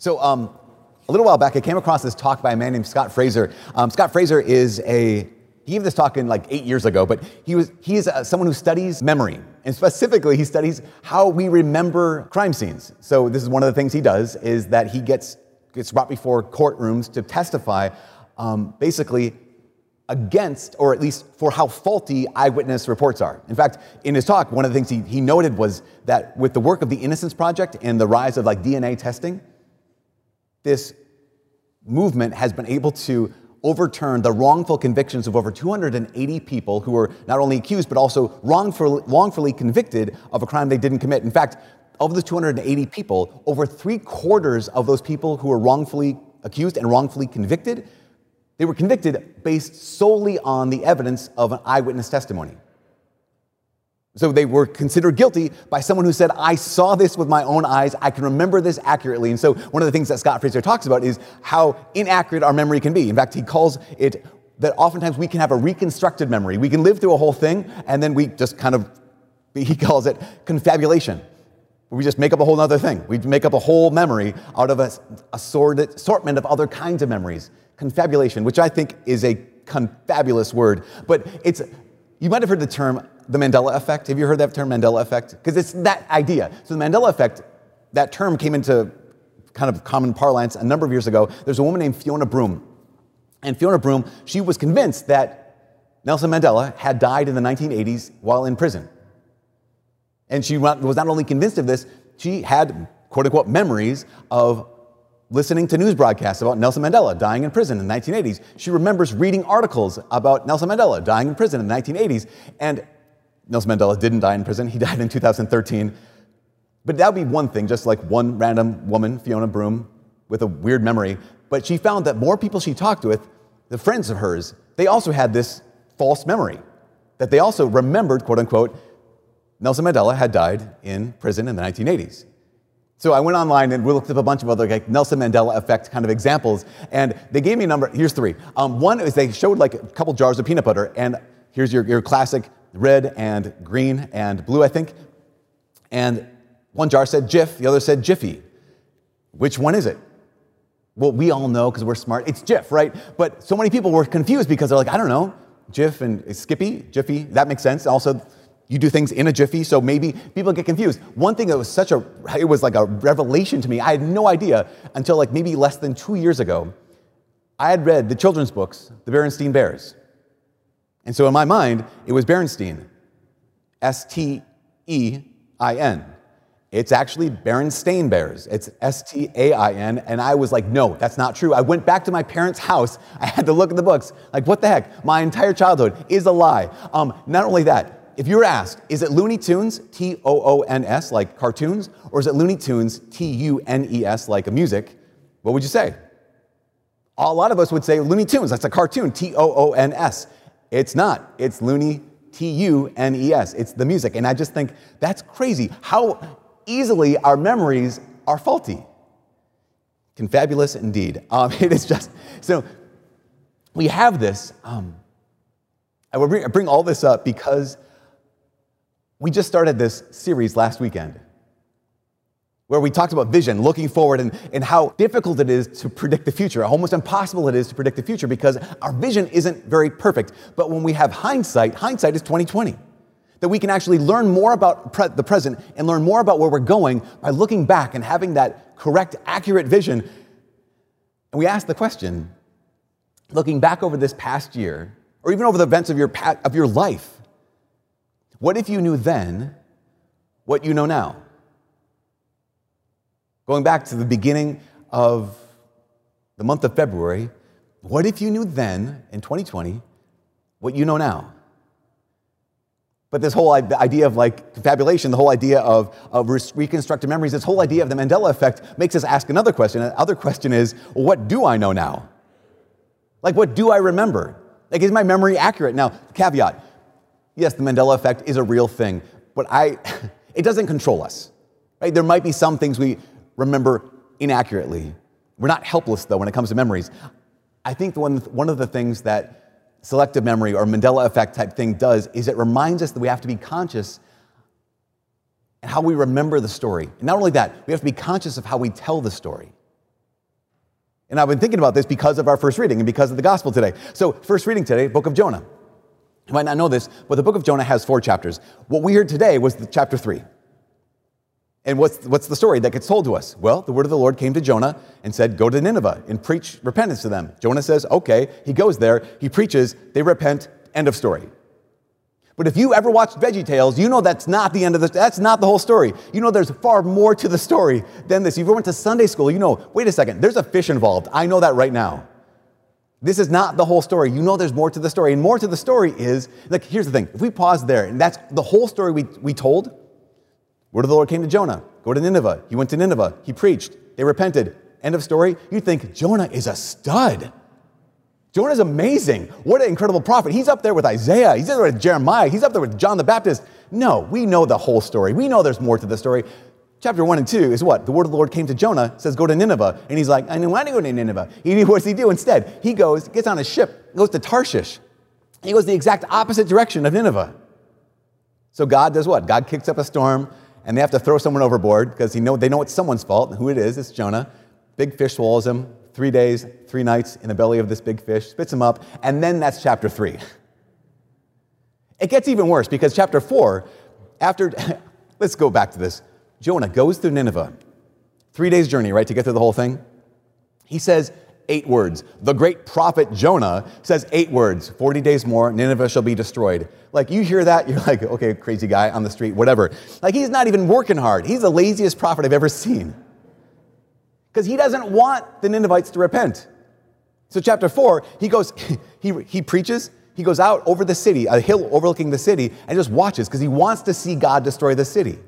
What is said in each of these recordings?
So, um, a little while back, I came across this talk by a man named Scott Fraser. Um, Scott Fraser is a he gave this talk in like eight years ago, but he was he is uh, someone who studies memory, and specifically, he studies how we remember crime scenes. So, this is one of the things he does is that he gets gets brought before courtrooms to testify, um, basically against, or at least for how faulty eyewitness reports are. In fact, in his talk, one of the things he, he noted was that with the work of the Innocence Project and the rise of like DNA testing, this movement has been able to overturn the wrongful convictions of over 280 people who were not only accused but also wrongfully, wrongfully convicted of a crime they didn't commit. In fact, of the 280 people, over three quarters of those people who were wrongfully accused and wrongfully convicted, they were convicted based solely on the evidence of an eyewitness testimony. So they were considered guilty by someone who said, I saw this with my own eyes. I can remember this accurately. And so one of the things that Scott Fraser talks about is how inaccurate our memory can be. In fact, he calls it that oftentimes we can have a reconstructed memory. We can live through a whole thing and then we just kind of, he calls it confabulation. We just make up a whole other thing. We make up a whole memory out of a assortment of other kinds of memories. Confabulation, which I think is a confabulous word, but it's, you might have heard the term the Mandela effect. Have you heard that term, Mandela effect? Because it's that idea. So the Mandela effect, that term came into kind of common parlance a number of years ago. There's a woman named Fiona Broome. And Fiona Broome, she was convinced that Nelson Mandela had died in the 1980s while in prison. And she was not only convinced of this, she had quote unquote memories of listening to news broadcasts about Nelson Mandela dying in prison in the 1980s. She remembers reading articles about Nelson Mandela dying in prison in the 1980s. And Nelson Mandela didn't die in prison. He died in 2013. But that would be one thing, just like one random woman, Fiona Broome, with a weird memory. But she found that more people she talked with, the friends of hers, they also had this false memory. That they also remembered, quote unquote, Nelson Mandela had died in prison in the 1980s. So I went online and we looked up a bunch of other like Nelson Mandela effect kind of examples, and they gave me a number. Here's three. Um, one is they showed like a couple jars of peanut butter, and here's your, your classic red and green and blue, I think. And one jar said Jif, the other said Jiffy. Which one is it? Well, we all know because we're smart. It's Jif, right? But so many people were confused because they're like, I don't know, Jif and Skippy, Jiffy, that makes sense. Also, you do things in a jiffy, so maybe people get confused. One thing that was such a, it was like a revelation to me, I had no idea until like maybe less than two years ago. I had read the children's books, The Berenstain Bears. And so in my mind, it was Bernstein, S T E I N. It's actually Berenstain Bears. It's S T A I N. And I was like, no, that's not true. I went back to my parents' house. I had to look at the books. Like, what the heck? My entire childhood is a lie. Um, not only that, if you were asked, is it Looney Tunes, T O O N S, like cartoons, or is it Looney Tunes, T U N E S, like a music, what would you say? A lot of us would say Looney Tunes, that's a cartoon, T O O N S. It's not. It's Looney, T U N E S. It's the music. And I just think that's crazy how easily our memories are faulty. Confabulous indeed. Um, it is just, so we have this. Um, I will bring, bring all this up because we just started this series last weekend where we talked about vision, looking forward, and, and how difficult it is to predict the future, how almost impossible it is to predict the future because our vision isn't very perfect. But when we have hindsight, hindsight is 2020. That we can actually learn more about pre- the present and learn more about where we're going by looking back and having that correct, accurate vision. And we ask the question, looking back over this past year, or even over the events of your, of your life, what if you knew then what you know now? Going back to the beginning of the month of February, what if you knew then, in 2020, what you know now? But this whole idea of like confabulation, the whole idea of, of reconstructed memories, this whole idea of the Mandela effect makes us ask another question. The other question is, well, what do I know now? Like, what do I remember? Like, is my memory accurate? Now, caveat yes, the Mandela effect is a real thing, but I, it doesn't control us. Right? There might be some things we, remember inaccurately. We're not helpless, though, when it comes to memories. I think one, one of the things that selective memory or Mandela effect type thing does is it reminds us that we have to be conscious and how we remember the story. And not only that, we have to be conscious of how we tell the story. And I've been thinking about this because of our first reading and because of the gospel today. So, first reading today, book of Jonah. You might not know this, but the book of Jonah has four chapters. What we heard today was the chapter three. And what's, what's the story that gets told to us? Well, the word of the Lord came to Jonah and said, Go to Nineveh and preach repentance to them. Jonah says, Okay. He goes there, he preaches, they repent, end of story. But if you ever watched Veggie Tales, you know that's not the end of the that's not the whole story. You know there's far more to the story than this. If you ever went to Sunday school, you know, wait a second, there's a fish involved. I know that right now. This is not the whole story. You know there's more to the story. And more to the story is, like, here's the thing. If we pause there, and that's the whole story we, we told, word of the Lord came to Jonah. Go to Nineveh. He went to Nineveh. He preached. They repented. End of story. You think Jonah is a stud. Jonah's amazing. What an incredible prophet. He's up there with Isaiah. He's up there with Jeremiah. He's up there with John the Baptist. No, we know the whole story. We know there's more to the story. Chapter 1 and 2 is what? The word of the Lord came to Jonah, says, Go to Nineveh. And he's like, I don't want to go to Nineveh. He, what does he do instead? He goes, gets on a ship, goes to Tarshish. He goes the exact opposite direction of Nineveh. So God does what? God kicks up a storm, and they have to throw someone overboard because know, they know it's someone's fault. Who it is, it's Jonah. Big fish swallows him. Three days, three nights in the belly of this big fish, spits him up, and then that's chapter 3. It gets even worse because chapter 4, after, let's go back to this. Jonah goes through Nineveh. Three days' journey, right, to get through the whole thing. He says eight words. The great prophet Jonah says eight words 40 days more, Nineveh shall be destroyed. Like, you hear that, you're like, okay, crazy guy on the street, whatever. Like, he's not even working hard. He's the laziest prophet I've ever seen. Because he doesn't want the Ninevites to repent. So, chapter four, he goes, he, he preaches, he goes out over the city, a hill overlooking the city, and just watches because he wants to see God destroy the city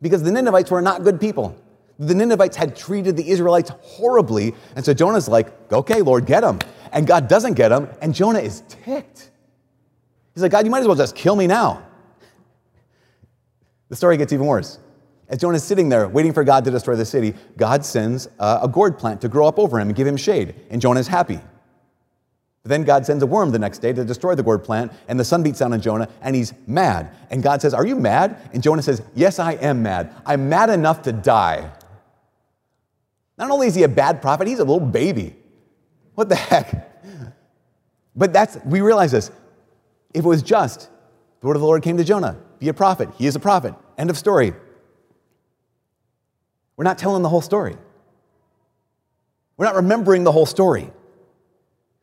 because the Ninevites were not good people. The Ninevites had treated the Israelites horribly. And so Jonah's like, okay, Lord, get them. And God doesn't get them. And Jonah is ticked. He's like, God, you might as well just kill me now. The story gets even worse. As Jonah's sitting there waiting for God to destroy the city, God sends uh, a gourd plant to grow up over him and give him shade. And Jonah's happy. But then God sends a worm the next day to destroy the gourd plant, and the sun beats down on Jonah, and he's mad. And God says, Are you mad? And Jonah says, Yes, I am mad. I'm mad enough to die. Not only is he a bad prophet, he's a little baby. What the heck? But that's, we realize this. If it was just, the word of the Lord came to Jonah be a prophet. He is a prophet. End of story. We're not telling the whole story. We're not remembering the whole story.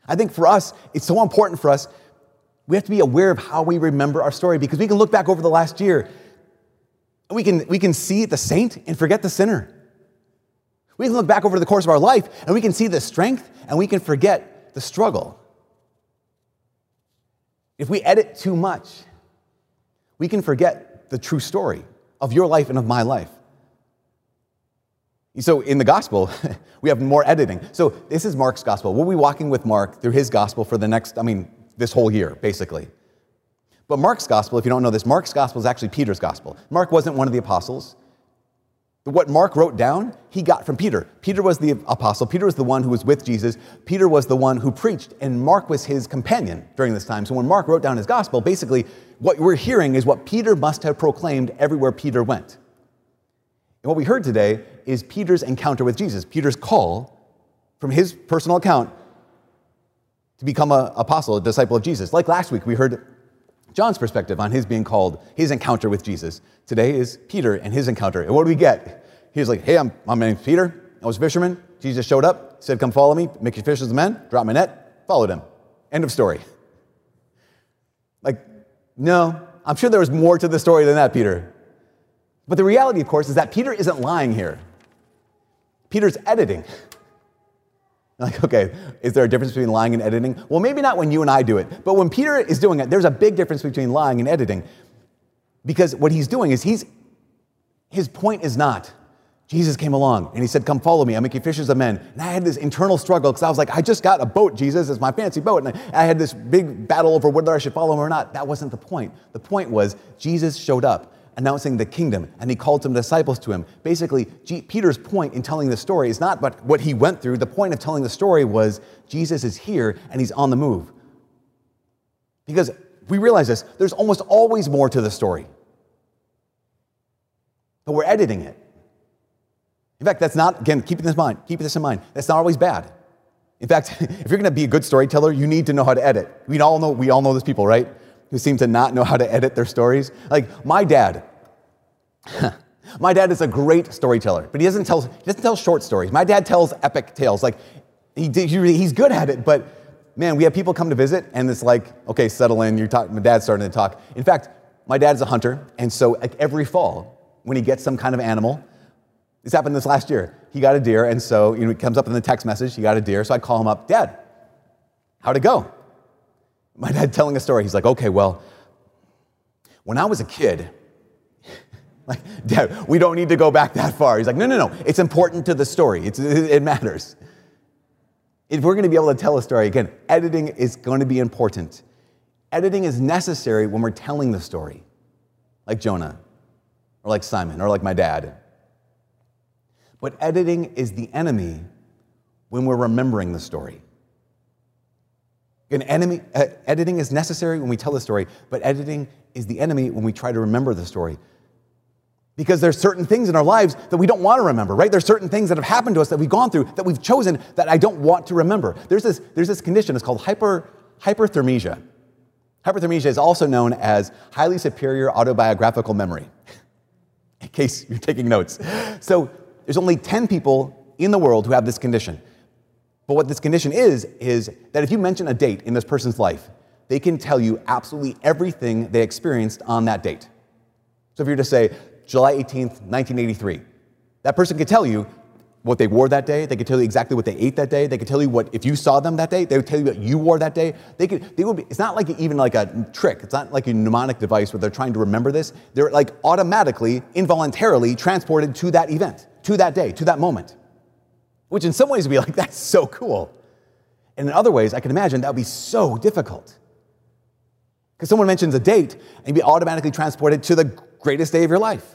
I think for us, it's so important for us. We have to be aware of how we remember our story because we can look back over the last year and we can, we can see the saint and forget the sinner. We can look back over the course of our life and we can see the strength and we can forget the struggle. If we edit too much, we can forget the true story of your life and of my life. So in the gospel, we have more editing. So this is Mark's gospel. We'll be walking with Mark through his gospel for the next, I mean, this whole year, basically. But Mark's gospel, if you don't know this, Mark's gospel is actually Peter's gospel. Mark wasn't one of the apostles. What Mark wrote down, he got from Peter. Peter was the apostle. Peter was the one who was with Jesus. Peter was the one who preached, and Mark was his companion during this time. So when Mark wrote down his gospel, basically what we're hearing is what Peter must have proclaimed everywhere Peter went. And what we heard today is Peter's encounter with Jesus, Peter's call from his personal account to become an apostle, a disciple of Jesus. Like last week, we heard John's perspective on his being called, his encounter with Jesus. Today is Peter and his encounter. And what do we get? He's like, hey, I'm, my name's Peter. I was a fisherman. Jesus showed up, said, come follow me, make your fishers of men, drop my net, followed him. End of story. Like, no, I'm sure there was more to the story than that, Peter. But the reality, of course, is that Peter isn't lying here. Peter's editing. Like, okay, is there a difference between lying and editing? Well, maybe not when you and I do it, but when Peter is doing it, there's a big difference between lying and editing. Because what he's doing is he's, his point is not, Jesus came along and he said, Come follow me, I'll make you fishers of men. And I had this internal struggle because I was like, I just got a boat, Jesus, it's my fancy boat. And I had this big battle over whether I should follow him or not. That wasn't the point. The point was, Jesus showed up announcing the kingdom, and he called some disciples to him. Basically, G- Peter's point in telling the story is not but what he went through. The point of telling the story was Jesus is here and he's on the move. Because we realize this, there's almost always more to the story. But we're editing it. In fact, that's not, again, keeping this in mind, keep this in mind, that's not always bad. In fact, if you're to be a good storyteller, you need to know how to edit. We all know, we all know those people, right? Who seem to not know how to edit their stories. Like my dad. my dad is a great storyteller, but he doesn't tell, he doesn't tell short stories. My dad tells epic tales. Like he, he, he's good at it, but man, we have people come to visit and it's like, okay, settle in. You're talking, my dad's starting to talk. In fact, my dad's a hunter, and so like every fall, when he gets some kind of animal, this happened this last year. He got a deer, and so you know, it comes up in the text message, he got a deer. So I call him up, Dad, how'd it go? My dad telling a story. He's like, okay, well, when I was a kid, like, Dad, we don't need to go back that far. He's like, no, no, no. It's important to the story. It's, it matters. If we're going to be able to tell a story, again, editing is going to be important. Editing is necessary when we're telling the story, like Jonah, or like Simon, or like my dad. But editing is the enemy when we're remembering the story. An enemy, uh, editing is necessary when we tell the story, but editing is the enemy when we try to remember the story. Because there's certain things in our lives that we don't want to remember, right? There's certain things that have happened to us that we've gone through, that we've chosen, that I don't want to remember. There's this, there's this condition, it's called hyper, hyperthymesia. Hyperthymesia is also known as highly superior autobiographical memory, in case you're taking notes. So there's only 10 people in the world who have this condition. But what this condition is, is that if you mention a date in this person's life, they can tell you absolutely everything they experienced on that date. So if you're to say, July 18th, 1983. That person could tell you what they wore that day. They could tell you exactly what they ate that day. They could tell you what, if you saw them that day, they would tell you what you wore that day. They could, they would be, it's not like even like a trick. It's not like a mnemonic device where they're trying to remember this. They're like automatically, involuntarily transported to that event, to that day, to that moment. Which in some ways would be like, that's so cool. And in other ways, I can imagine that would be so difficult. Because someone mentions a date and you'd be automatically transported to the greatest day of your life.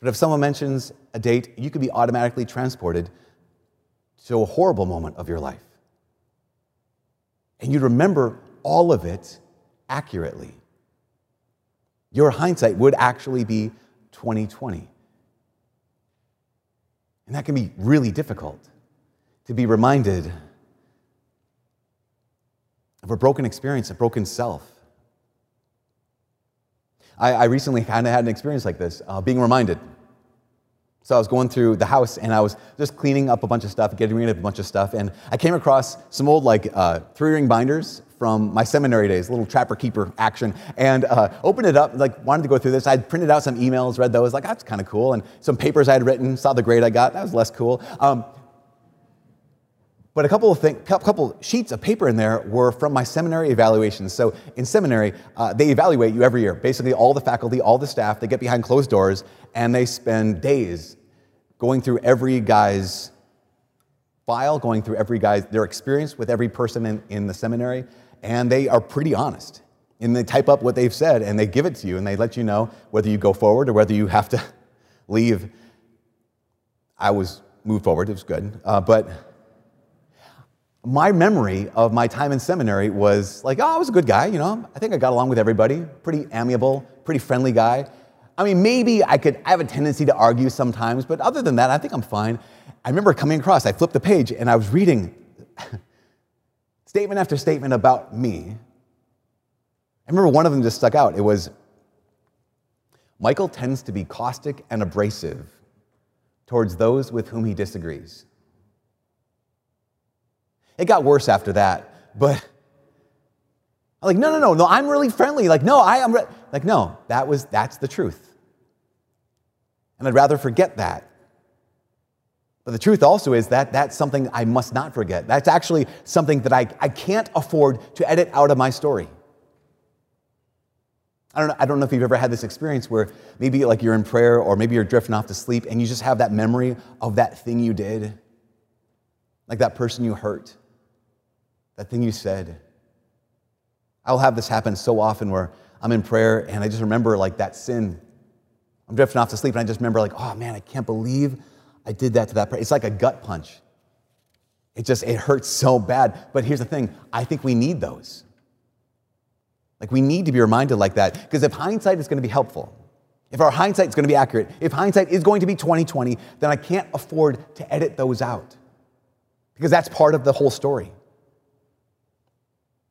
But if someone mentions a date, you could be automatically transported to a horrible moment of your life. And you'd remember all of it accurately. Your hindsight would actually be 2020. And that can be really difficult to be reminded of a broken experience, a broken self. I, I recently kind of had an experience like this, uh, being reminded. So I was going through the house and I was just cleaning up a bunch of stuff, getting rid of a bunch of stuff, and I came across some old like uh, three-ring binders from my seminary days, little trapper keeper action, and uh, opened it up. Like wanted to go through this. I'd printed out some emails, read those, like that's kind of cool, and some papers I had written. Saw the grade I got. That was less cool. Um, but a couple of couple sheets of paper in there were from my seminary evaluations. So in seminary, uh, they evaluate you every year. Basically, all the faculty, all the staff, they get behind closed doors and they spend days going through every guy's file, going through every guy's their experience with every person in, in the seminary, and they are pretty honest. And they type up what they've said and they give it to you and they let you know whether you go forward or whether you have to leave. I was moved forward, it was good, uh, but my memory of my time in seminary was like, oh, I was a good guy, you know. I think I got along with everybody, pretty amiable, pretty friendly guy. I mean, maybe I could, I have a tendency to argue sometimes, but other than that, I think I'm fine. I remember coming across, I flipped the page and I was reading statement after statement about me. I remember one of them just stuck out. It was Michael tends to be caustic and abrasive towards those with whom he disagrees. It got worse after that, but I'm like, no, no, no, no, I'm really friendly. Like, no, I am, like, no, that was, that's the truth. And I'd rather forget that. But the truth also is that that's something I must not forget. That's actually something that I, I can't afford to edit out of my story. I don't, know, I don't know if you've ever had this experience where maybe like you're in prayer or maybe you're drifting off to sleep and you just have that memory of that thing you did, like that person you hurt that thing you said. I'll have this happen so often where I'm in prayer and I just remember like that sin. I'm drifting off to sleep and I just remember like, oh man, I can't believe I did that to that person. It's like a gut punch. It just, it hurts so bad. But here's the thing I think we need those. Like we need to be reminded like that because if hindsight is going to be helpful, if our hindsight is going to be accurate, if hindsight is going to be 2020, then I can't afford to edit those out. because that's part of the whole story.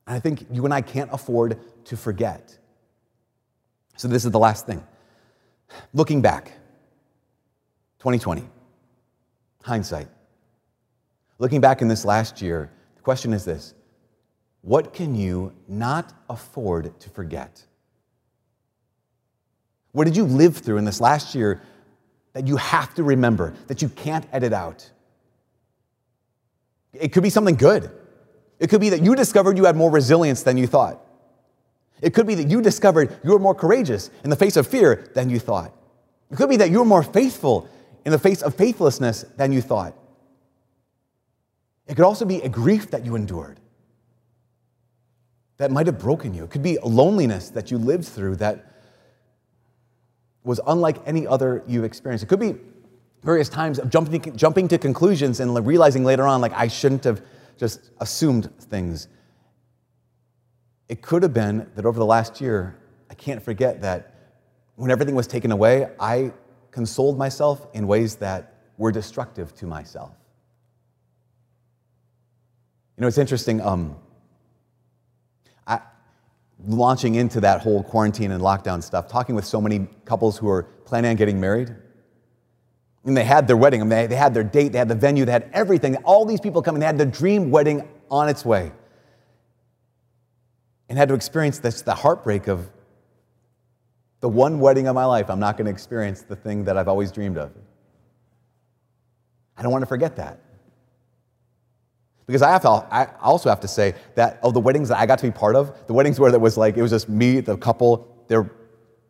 And I think you and I can't afford to forget. So, this is the last thing. Looking back, 2020, hindsight. Looking back in this last year, the question is this What can you not afford to forget? What did you live through in this last year that you have to remember, that you can't edit out? It could be something good. It could be that you discovered you had more resilience than you thought. It could be that you discovered you were more courageous in the face of fear than you thought. It could be that you were more faithful in the face of faithlessness than you thought. It could also be a grief that you endured that might have broken you. It could be a loneliness that you lived through that was unlike any other you've experienced. It could be various times of jumping, jumping to conclusions and realizing later on, like, I shouldn't have just assumed things. It could have been that over the last year, I can't forget that when everything was taken away, I consoled myself in ways that were destructive to myself. You know, it's interesting. Um, I, launching into that whole quarantine and lockdown stuff, talking with so many couples who are planning on getting married. And they had their wedding, I mean, they, they had their date, they had the venue, they had everything. All these people coming, they had the dream wedding on its way. And had to experience this, the heartbreak of the one wedding of my life, I'm not going to experience the thing that I've always dreamed of. I don't want to forget that. Because I, have to, I also have to say that of the weddings that I got to be part of, the weddings where it was like, it was just me, the couple, their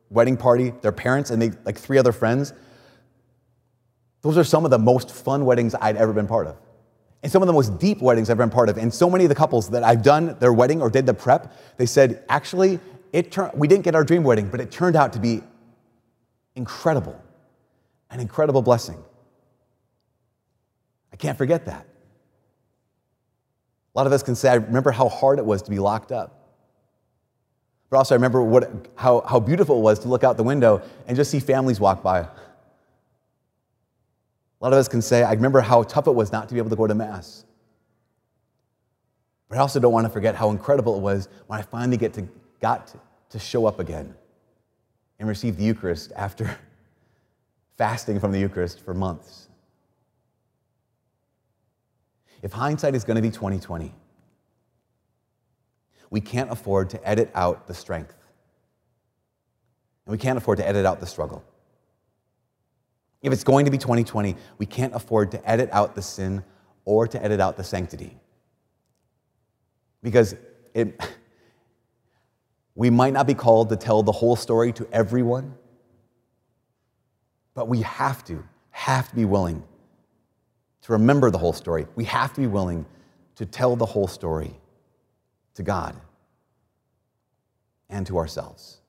wedding party, their parents, and they, like three other friends, those are some of the most fun weddings I'd ever been part of. And some of the most deep weddings I've been part of. And so many of the couples that I've done their wedding or did the prep, they said, actually, it turned, we didn't get our dream wedding, but it turned out to be incredible, an incredible blessing. I can't forget that. A lot of us can say, I remember how hard it was to be locked up. But also, I remember what, how, how beautiful it was to look out the window and just see families walk by. A lot of us can say, I remember how tough it was not to be able to go to Mass. But I also don't want to forget how incredible it was when I finally get to, got to, to show up again and receive the Eucharist after fasting from the Eucharist for months. If hindsight is going to be 2020, we can't afford to edit out the strength. And we can't afford to edit out the struggle. If it's going to be 2020, we can't afford to edit out the sin or to edit out the sanctity. Because it, we might not be called to tell the whole story to everyone, but we have to, have to be willing to remember the whole story. We have to be willing to tell the whole story to God and to ourselves.